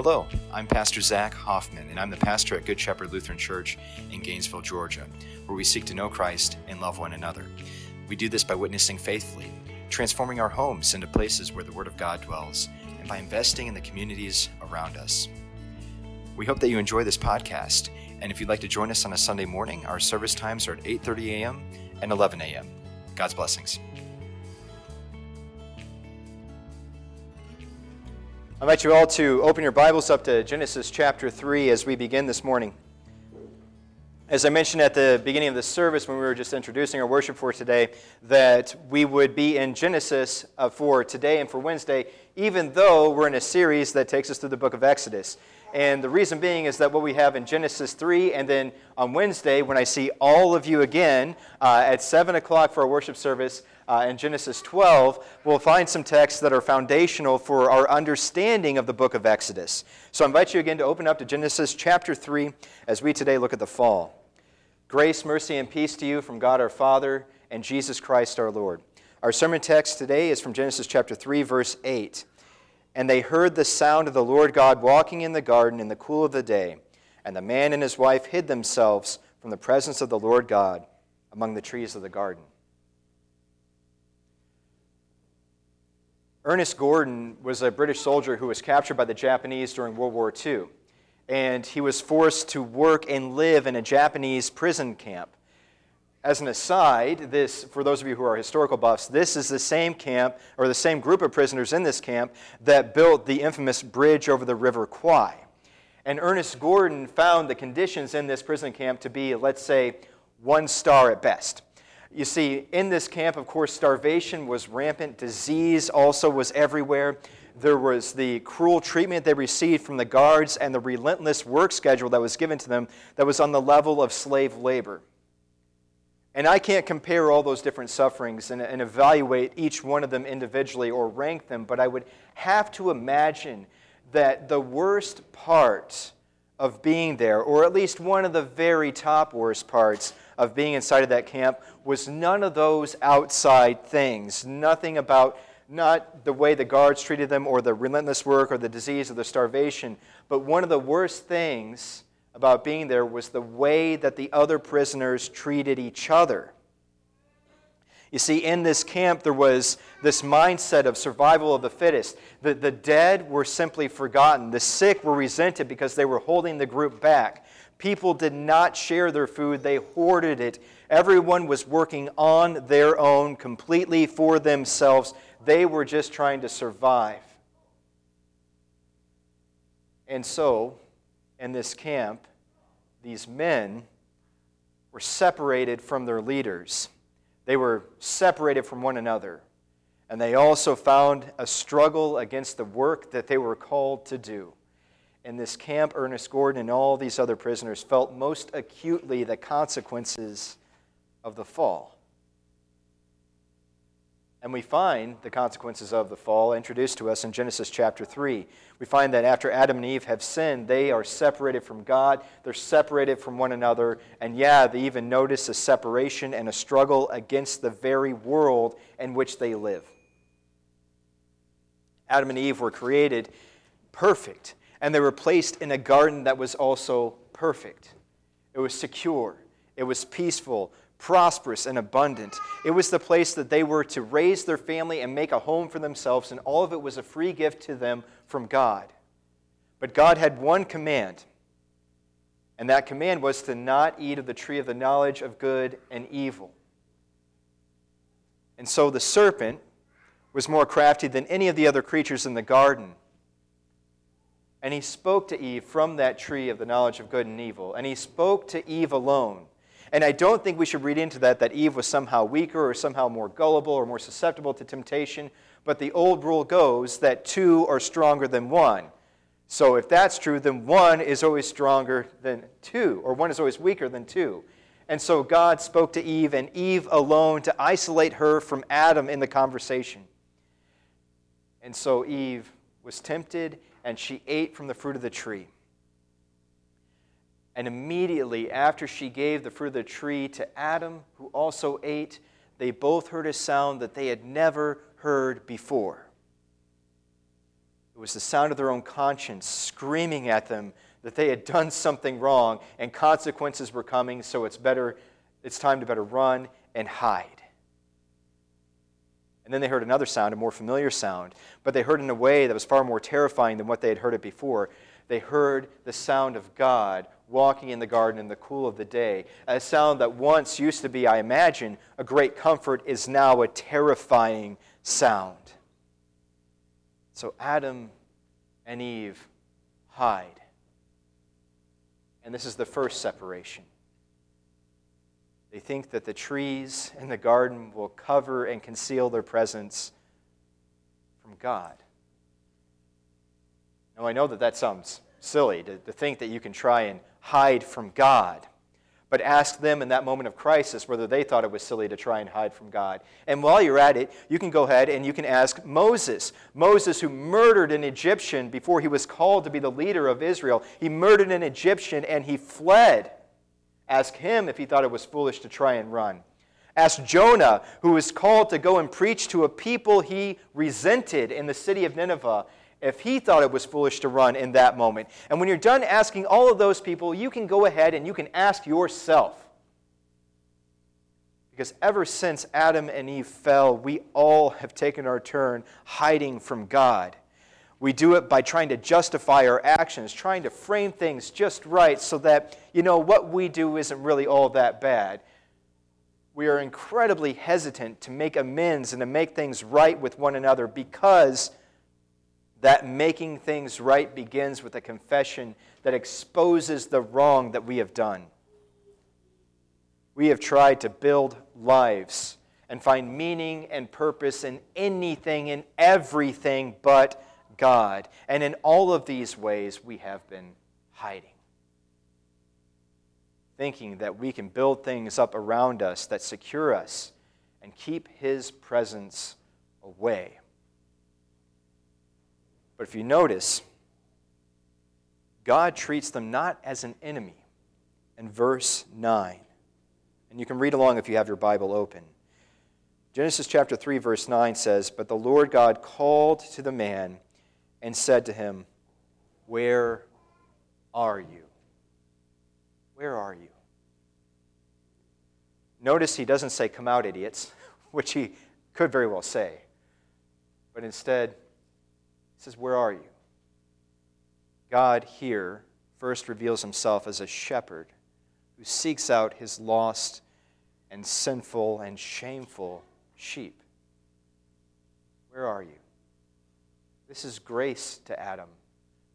Hello, I'm Pastor Zach Hoffman, and I'm the pastor at Good Shepherd Lutheran Church in Gainesville, Georgia, where we seek to know Christ and love one another. We do this by witnessing faithfully, transforming our homes into places where the Word of God dwells, and by investing in the communities around us. We hope that you enjoy this podcast, and if you'd like to join us on a Sunday morning, our service times are at 8:30 a.m. and 11 a.m. God's blessings. I invite you all to open your Bibles up to Genesis chapter 3 as we begin this morning. As I mentioned at the beginning of the service when we were just introducing our worship for today, that we would be in Genesis uh, for today and for Wednesday, even though we're in a series that takes us through the book of Exodus. And the reason being is that what we have in Genesis 3, and then on Wednesday, when I see all of you again uh, at 7 o'clock for our worship service, uh, in Genesis 12, we'll find some texts that are foundational for our understanding of the book of Exodus. So I invite you again to open up to Genesis chapter 3 as we today look at the fall. Grace, mercy, and peace to you from God our Father and Jesus Christ our Lord. Our sermon text today is from Genesis chapter 3, verse 8. And they heard the sound of the Lord God walking in the garden in the cool of the day. And the man and his wife hid themselves from the presence of the Lord God among the trees of the garden. Ernest Gordon was a British soldier who was captured by the Japanese during World War II. And he was forced to work and live in a Japanese prison camp. As an aside, this, for those of you who are historical buffs, this is the same camp, or the same group of prisoners in this camp, that built the infamous bridge over the River Kwai. And Ernest Gordon found the conditions in this prison camp to be, let's say, one star at best. You see, in this camp, of course, starvation was rampant, disease also was everywhere. There was the cruel treatment they received from the guards and the relentless work schedule that was given to them that was on the level of slave labor. And I can't compare all those different sufferings and, and, evaluate each one of them individually or rank them, but I would have to imagine that the worst part of being there, or at least one of the very top worst parts, of being inside of that camp was none of those outside things. Nothing about not the way the guards treated them or the relentless work or the disease or the starvation, but one of the worst things about being there was the way that the other prisoners treated each other. You see, in this camp, there was this mindset of survival of the fittest. The, the dead were simply forgotten. The sick were resented because they were holding the group back. People did not share their food, they hoarded it. Everyone was working on their own, completely for themselves. They were just trying to survive. And so, in this camp, these men were separated from their leaders. They were separated from one another. And they also found a struggle against the work that they were called to do in this camp, Ernest Gordon and all these other prisoners felt most acutely the consequences of the fall. And we find the consequences of the fall introduced to us in Genesis chapter 3. We find that after Adam and Eve have sinned, they are separated from God, they're separated from one another, and yeah, they even notice a separation and a struggle against the very world in which they live. Adam and Eve were created perfect and they were placed in a garden that was also perfect. It was secure, it was peaceful, prosperous, and abundant. It was the place that they were to raise their family and make a home for themselves, and all of it was a free gift to them from God. But God had one command, and that command was to not eat of the tree of the knowledge of good and evil. And so the serpent was more crafty than any of the other creatures in the garden. And he spoke to Eve from that tree of the knowledge of good and evil. And he spoke to Eve alone. And I don't think we should read into that that Eve was somehow weaker or somehow more gullible or more susceptible to temptation. But the old rule goes that two are stronger than one. So if that's true, then one is always stronger than two, or one is always weaker than two. And so God spoke to Eve and Eve alone to isolate her from Adam in the conversation. And so Eve was tempted and she ate from the fruit of the tree. And immediately after she gave the fruit of the tree to Adam, who also ate, they both heard a sound that they had never heard before. It was the sound of their own conscience screaming at them that they had done something wrong and consequences were coming, so it's better it's time to better run and hide. And then they heard another sound, a more familiar sound, but they heard in a way that was far more terrifying than what they had heard it before. They heard the sound of God walking in the garden in the cool of the day. A sound that once used to be, I imagine, a great comfort is now a terrifying sound. So Adam and Eve hide. And this is the first separation. They think that the trees in the garden will cover and conceal their presence from God. Now, I know that that sounds silly to, to think that you can try and hide from God. But ask them in that moment of crisis whether they thought it was silly to try and hide from God. And while you're at it, you can go ahead and you can ask Moses. Moses, who murdered an Egyptian before he was called to be the leader of Israel, he murdered an Egyptian and he fled. Ask him if he thought it was foolish to try and run. Ask Jonah, who was called to go and preach to a people he resented in the city of Nineveh, if he thought it was foolish to run in that moment. And when you're done asking all of those people, you can go ahead and you can ask yourself. Because ever since Adam and Eve fell, we all have taken our turn hiding from God. We do it by trying to justify our actions, trying to frame things just right so that, you know, what we do isn't really all that bad. We are incredibly hesitant to make amends and to make things right with one another because that making things right begins with a confession that exposes the wrong that we have done. We have tried to build lives and find meaning and purpose in anything and everything but God. And in all of these ways, we have been hiding. Thinking that we can build things up around us that secure us and keep His presence away. But if you notice, God treats them not as an enemy in verse 9. And you can read along if you have your Bible open. Genesis chapter 3, verse 9 says, But the Lord God called to the man and said to him, Where are you? Where are you? Notice he doesn't say, Come out, idiots, which he could very well say. But instead, he says, Where are you? God here first reveals himself as a shepherd who seeks out his lost and sinful and shameful sheep. Where are you? This is grace to Adam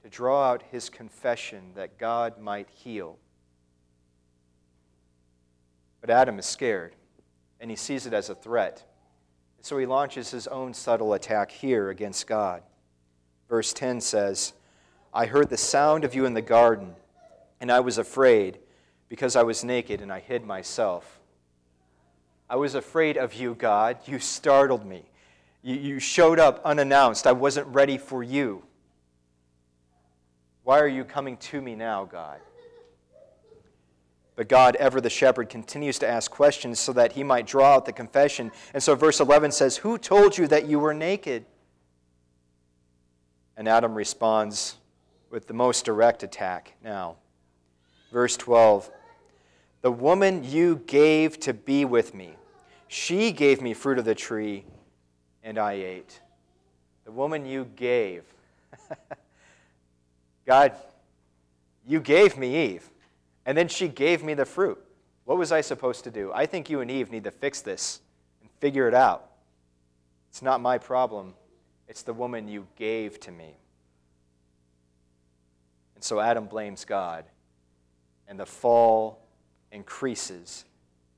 to draw out his confession that God might heal. But Adam is scared, and he sees it as a threat. So he launches his own subtle attack here against God. Verse 10 says, I heard the sound of you in the garden, and I was afraid because I was naked and I hid myself. I was afraid of you, God. You startled me. You, you showed up unannounced. I wasn't ready for you. Why are you coming to me now, God? But God, ever the shepherd, continues to ask questions so that he might draw out the confession. And so verse 11 says, Who told you that you were naked? And Adam responds with the most direct attack now. Verse 12 The woman you gave to be with me, she gave me fruit of the tree and I ate. The woman you gave. God, you gave me Eve, and then she gave me the fruit. What was I supposed to do? I think you and Eve need to fix this and figure it out. It's not my problem, it's the woman you gave to me. And so Adam blames God, and the fall increases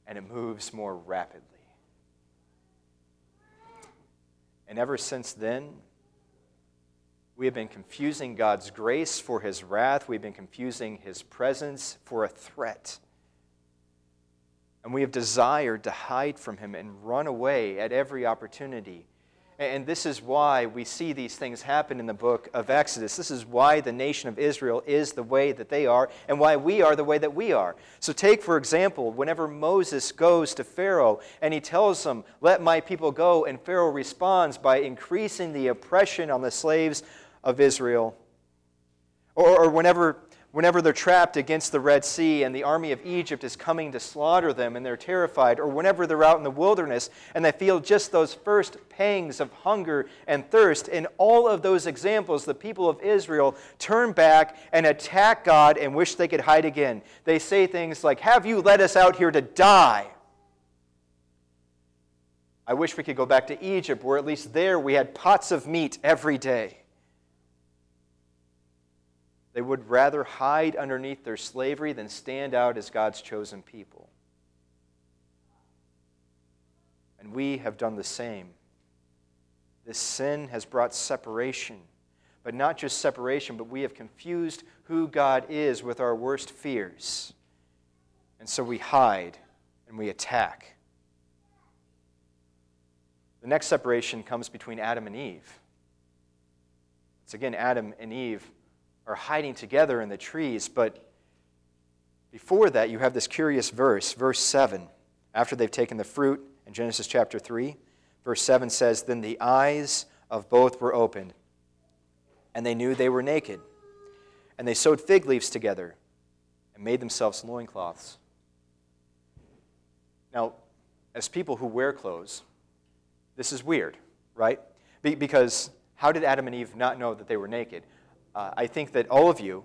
and it moves more rapidly. And ever since then, we have been confusing God's grace for his wrath. We've been confusing his presence for a threat. And we have desired to hide from him and run away at every opportunity and this is why we see these things happen in the book of Exodus. This is why the nation of Israel is the way that they are and why we are the way that we are. So, take, for example, whenever Moses goes to Pharaoh and he tells him, Let my people go, and Pharaoh responds by increasing the oppression on the slaves of Israel. Or, or whenever whenever they're trapped against the Red Sea and the army of Egypt is coming to slaughter them and they're terrified, or whenever they're out in the wilderness and they feel just those first pangs of hunger and thirst, in all of those examples, the people of Israel turn back and attack God and wish they could hide again. They say things like, Have you led us out here to die? I wish we could go back to Egypt, where at least there we had pots of meat every day. They would rather hide underneath their slavery than stand out as God's chosen people. And we have done the same. This sin has brought separation, but not just separation, but we have confused who God is with our worst fears. And so we hide and we attack. The next separation comes between Adam and Eve. It's again Adam and Eve are hiding together in the trees. But before that, you have this curious verse, verse 7, after they've taken the fruit in Genesis chapter 3. Verse 7 says, Then the eyes of both were opened, and they knew they were naked. And they sewed fig leaves together and made themselves loincloths. Now, as people who wear clothes, this is weird, right? because how did Adam and Eve not know that they were naked? Uh, I think that all of you,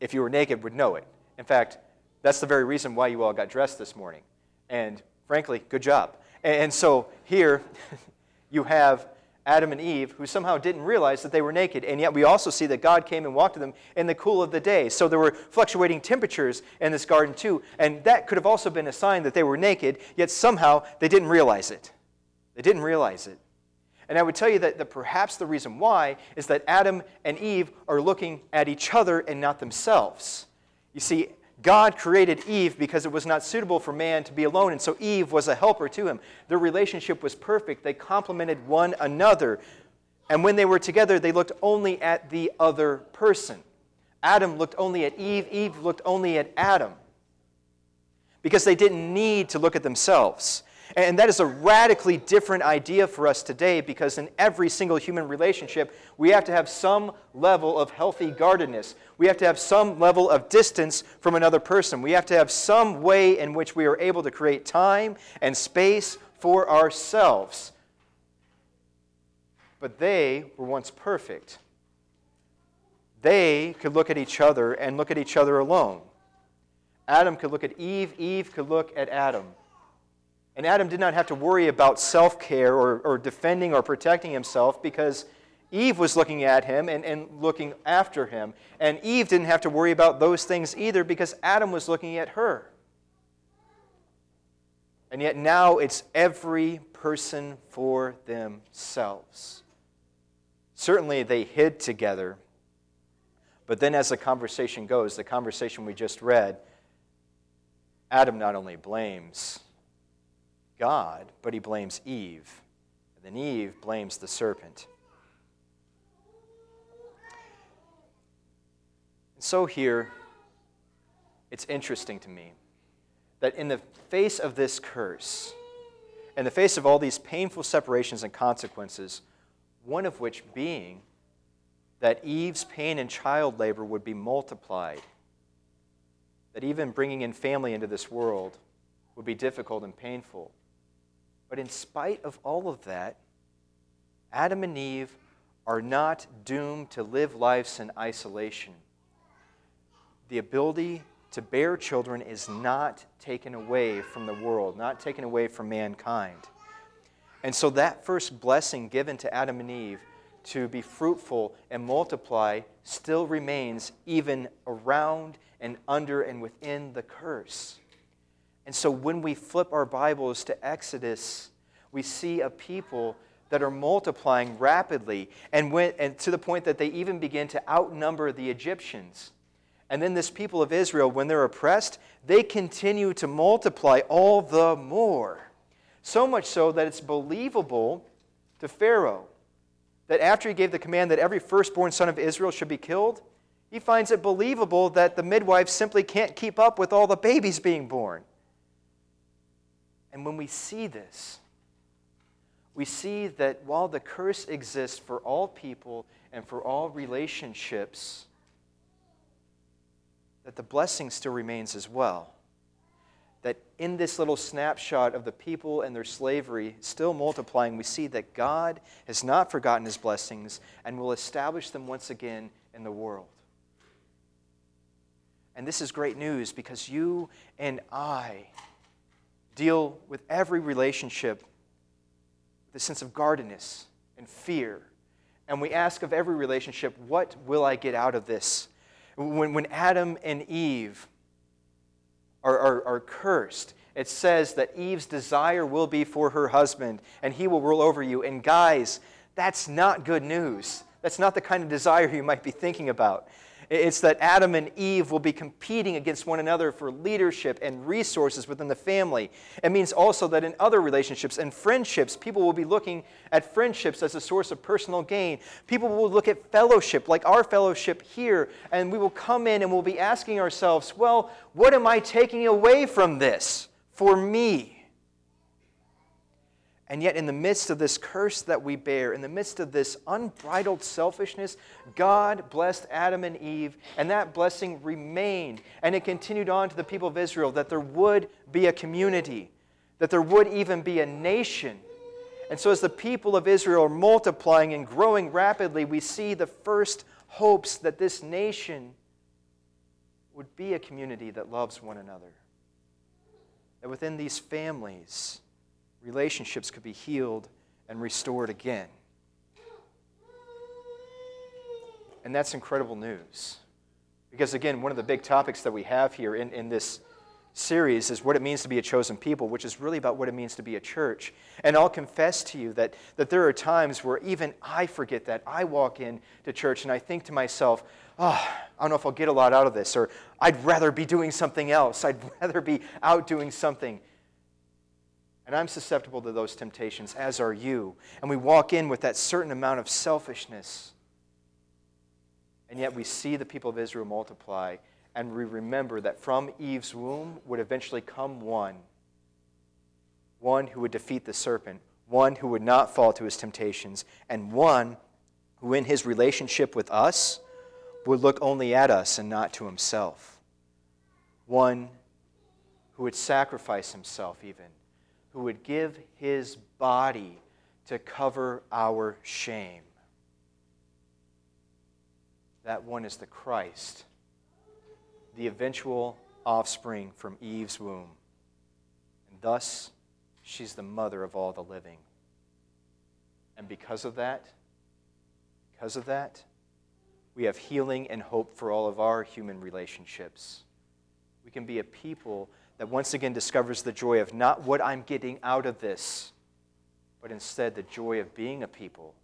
if you were naked, would know it. In fact, that's the very reason why you all got dressed this morning. And frankly, good job. And so here you have Adam and Eve who somehow didn't realize that they were naked. And yet we also see that God came and walked to them in the cool of the day. So there were fluctuating temperatures in this garden too. And that could have also been a sign that they were naked, yet somehow they didn't realize it. They didn't realize it. And I would tell you that, perhaps the reason why is that Adam and Eve are looking at each other and not themselves. You see, God created Eve because it was not suitable for man to be alone, and so Eve was a helper to him. Their relationship was perfect. They complemented one another. And when they were together, they looked only at the other person. Adam looked only at Eve, Eve looked only at Adam. Because they didn't need to look at themselves. And that is a radically different idea for us today because in every single human relationship, we have to have some level of healthy guardedness. We have to have some level of distance from another person. We have to have some way in which we are able to create time and space for ourselves. But they were once perfect. They could look at each other and look at each other alone. Adam could look at Eve, Eve could look at Adam. And Adam did not have to worry about self care or, or defending or protecting himself because Eve was looking at him and, and looking after him. And Eve didn't have to worry about those things either because Adam was looking at her. And yet now it's every person for themselves. Certainly they hid together. But then, as the conversation goes, the conversation we just read, Adam not only blames, God, but he blames Eve. And then Eve blames the serpent. And so here, it's interesting to me that in the face of this curse, in the face of all these painful separations and consequences, one of which being that Eve's pain and child labor would be multiplied, that even bringing in family into this world would be difficult and painful. But in spite of all of that, Adam and Eve are not doomed to live lives in isolation. The ability to bear children is not taken away from the world, not taken away from mankind. And so that first blessing given to Adam and Eve to be fruitful and multiply still remains even around and under and within the curse. And so when we flip our Bibles to Exodus, we see a people that are multiplying rapidly and, when, and to the point that they even begin to outnumber the Egyptians. And then this people of Israel, when they're oppressed, they continue to multiply all the more. So much so that it's believable to Pharaoh that after he gave the command that every firstborn son of Israel should be killed, he finds it believable that the midwives simply can't keep up with all the babies being born. And when we see this, we see that while the curse exists for all people and for all relationships, that the blessing still remains as well. That in this little snapshot of the people and their slavery still multiplying, we see that God has not forgotten his blessings and will establish them once again in the world. And this is great news because you and I deal with every relationship with a sense of guardedness and fear. And we ask of every relationship, what will I get out of this? When, when Adam and Eve are, are, are cursed, it says that Eve's desire will be for her husband, and he will rule over you. And guys, that's not good news. That's not the kind of desire you might be thinking about. It's that Adam and Eve will be competing against one another for leadership and resources within the family. It means also that in other relationships and friendships, people will be looking at friendships as a source of personal gain. People will look at fellowship, like our fellowship here, and we will come in and we'll be asking ourselves, well, what am I taking away from this for me? And yet, in the midst of this curse that we bear, in the midst of this unbridled selfishness, God blessed Adam and Eve, and that blessing remained. And it continued on to the people of Israel that there would be a community, that there would even be a nation. And so, as the people of Israel are multiplying and growing rapidly, we see the first hopes that this nation would be a community that loves one another. That within these families, relationships could be healed and restored again. And that's incredible news. Because, again, one of the big topics that we have here in, in this series is what it means to be a chosen people, which is really about what it means to be a church. And I'll confess to you that, that there are times where even I forget that. I walk in to church and I think to myself, oh, I don't know if I'll get a lot out of this, or I'd rather be doing something else. I'd rather be out doing something. And I'm susceptible to those temptations, as are you. And we walk in with that certain amount of selfishness. And yet we see the people of Israel multiply, and we remember that from Eve's womb would eventually come one one who would defeat the serpent, one who would not fall to his temptations, and one who, in his relationship with us, would look only at us and not to himself. One who would sacrifice himself, even who would give his body to cover our shame. That one is the Christ, the eventual offspring from Eve's womb. And thus, she's the mother of all the living. And because of that, because of that, we have healing and hope for all of our human relationships. We can be a people that once again discovers the joy of not what I'm getting out of this, but instead the joy of being a people,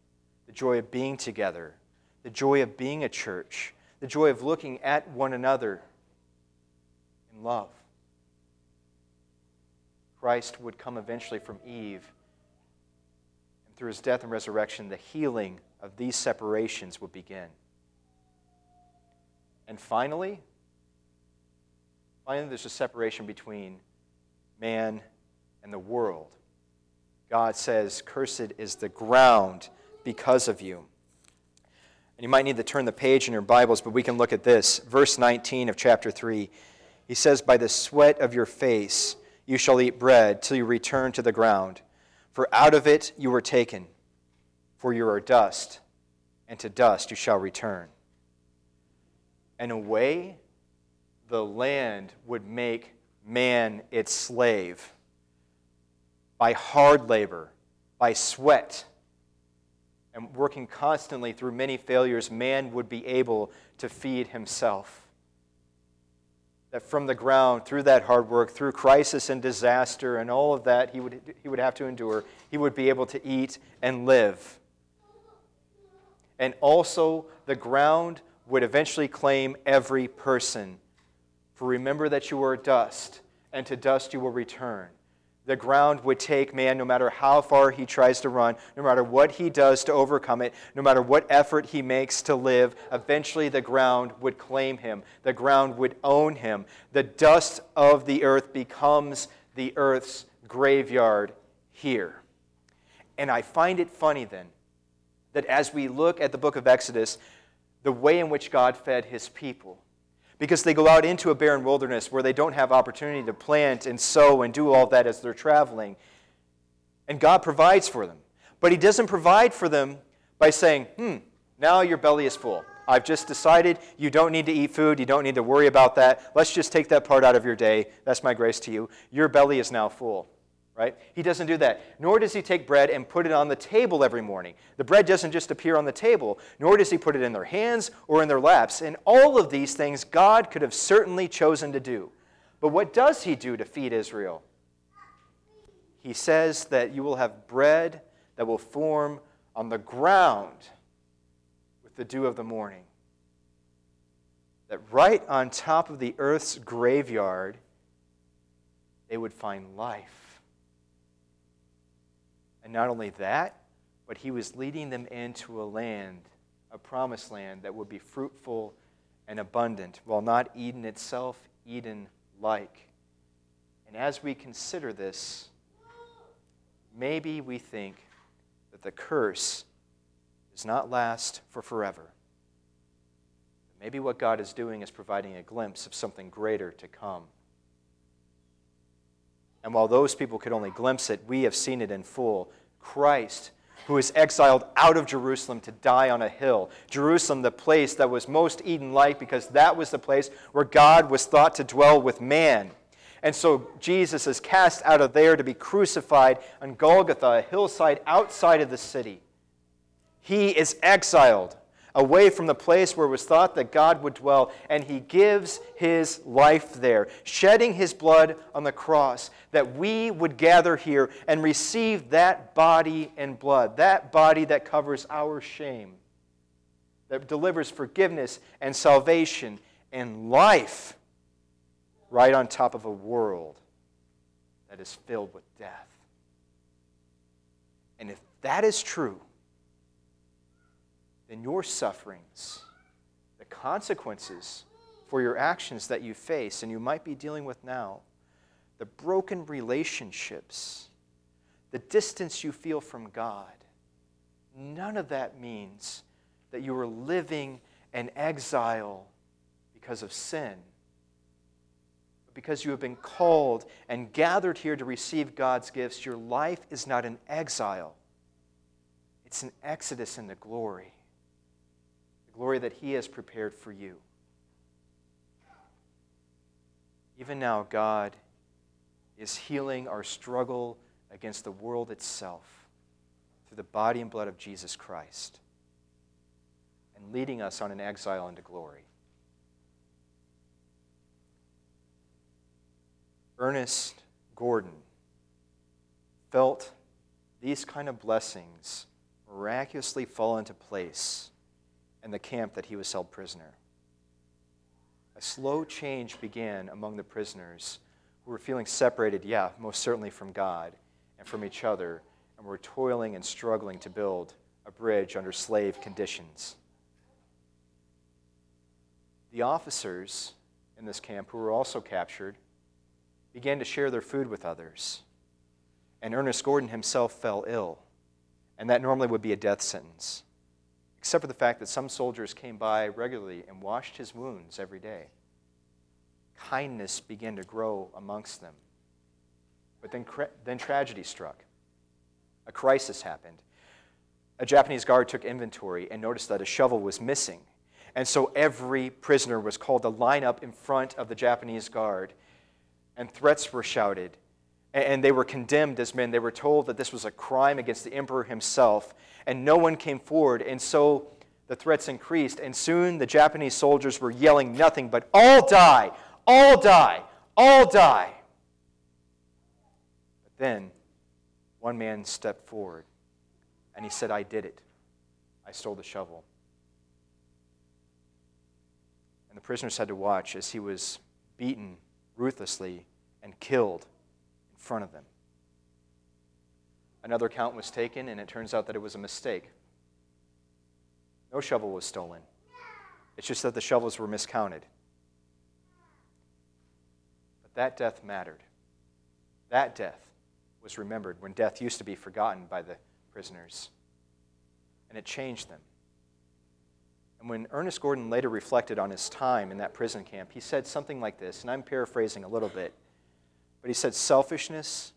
the joy of being together, the joy of being a church, the joy of looking at one another in love. Christ would come eventually from Eve, and through his death and resurrection, the healing of these separations would begin. And finally, Finally, there's a separation between man and the world. God says, Cursed is the ground because of you. And you might need to turn the page in your Bibles, but we can look at this. Verse 19 of chapter 3. He says, By the sweat of your face you shall eat bread till you return to the ground. For out of it you were taken, for you are dust, and to dust you shall return. And away the land would make man its slave by hard labor, by sweat, and working constantly through many failures, man would be able to feed himself. That from the ground, through that hard work, through crisis and disaster and all of that he would, he would have to endure, he would be able to eat and live. And also, the ground would eventually claim every person for remember that you are dust, and to dust you will return. The ground would take man no matter how far he tries to run, no matter what he does to overcome it, no matter what effort he makes to live. Eventually, the ground would claim him. The ground would own him. The dust of the earth becomes the earth's graveyard here. And I find it funny then that as we look at the book of Exodus, the way in which God fed his people, because they go out into a barren wilderness where they don't have opportunity to plant and sow and do all that as they're traveling, and God provides for them. But he doesn't provide for them by saying, hmm, now your belly is full. I've just decided you don't need to eat food. You don't need to worry about that. Let's just take that part out of your day. That's my grace to you. Your belly is now full. Right? He doesn't do that. Nor does he take bread and put it on the table every morning. The bread doesn't just appear on the table, nor does he put it in their hands or in their laps. And all of these things God could have certainly chosen to do. But what does he do to feed Israel? He says that you will have bread that will form on the ground with the dew of the morning. That right on top of the earth's graveyard, they would find life. And not only that, but he was leading them into a land, a promised land that would be fruitful and abundant, while not Eden itself, Eden like. And as we consider this, maybe we think that the curse does not last for forever. Maybe what God is doing is providing a glimpse of something greater to come. And while those people could only glimpse it, we have seen it in full. Christ, who is exiled out of Jerusalem to die on a hill. Jerusalem, the place that was most Eden like, because that was the place where God was thought to dwell with man. And so Jesus is cast out of there to be crucified on Golgotha, a hillside outside of the city. He is exiled away from the place where it was thought that God would dwell, and he gives his life there, shedding his blood on the cross, that we would gather here and receive that body and blood, that body that covers our shame, that delivers forgiveness and salvation and life right on top of a world that is filled with death. And if that is true, then your sufferings, the consequences for your actions that you face and you might be dealing with now, the broken relationships, the distance you feel from God, none of that means that you are living in exile because of sin. Because you have been called and gathered here to receive God's gifts, your life is not an exile, it's an exodus into glory glory that He has prepared for you. Even now, God is healing our struggle against the world itself through the body and blood of Jesus Christ and leading us on an exile into glory. Ernest Gordon felt these kind of blessings miraculously fall into place and the camp that he was held prisoner. A slow change began among the prisoners who were feeling separated, yeah, most certainly from God and from each other, and were toiling and struggling to build a bridge under slave conditions. The officers in this camp, who were also captured, began to share their food with others. And Ernest Gordon himself fell ill, and that normally would be a death sentence except for the fact that some soldiers came by regularly and washed his wounds every day. Kindness began to grow amongst them. But then, then tragedy struck. A crisis happened. A Japanese guard took inventory and noticed that a shovel was missing. And so every prisoner was called to line up in front of the Japanese guard, and threats were shouted. And they were condemned as men. They were told that this was a crime against the emperor himself, and no one came forward. And so the threats increased, and soon the Japanese soldiers were yelling nothing but, All die! All die! All die! But then one man stepped forward and he said, I did it. I stole the shovel. And the prisoners had to watch as he was beaten ruthlessly and killed front of them. Another count was taken, and it turns out that it was a mistake. No shovel was stolen. It's just that the shovels were miscounted. But that death mattered. That death was remembered when death used to be forgotten by the prisoners. and it changed them. And when Ernest Gordon later reflected on his time in that prison camp, he said something like this, and I'm paraphrasing a little bit, but he said, Selfishness,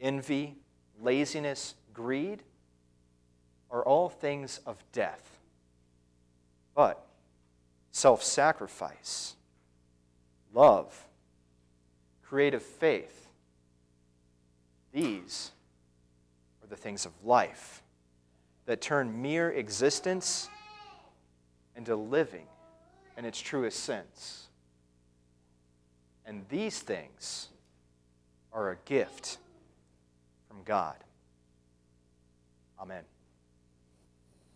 envy, laziness, greed are all things of death. But self sacrifice, love, creative faith, these are the things of life that turn mere existence into living in its truest sense. And these things are a gift from God. Amen.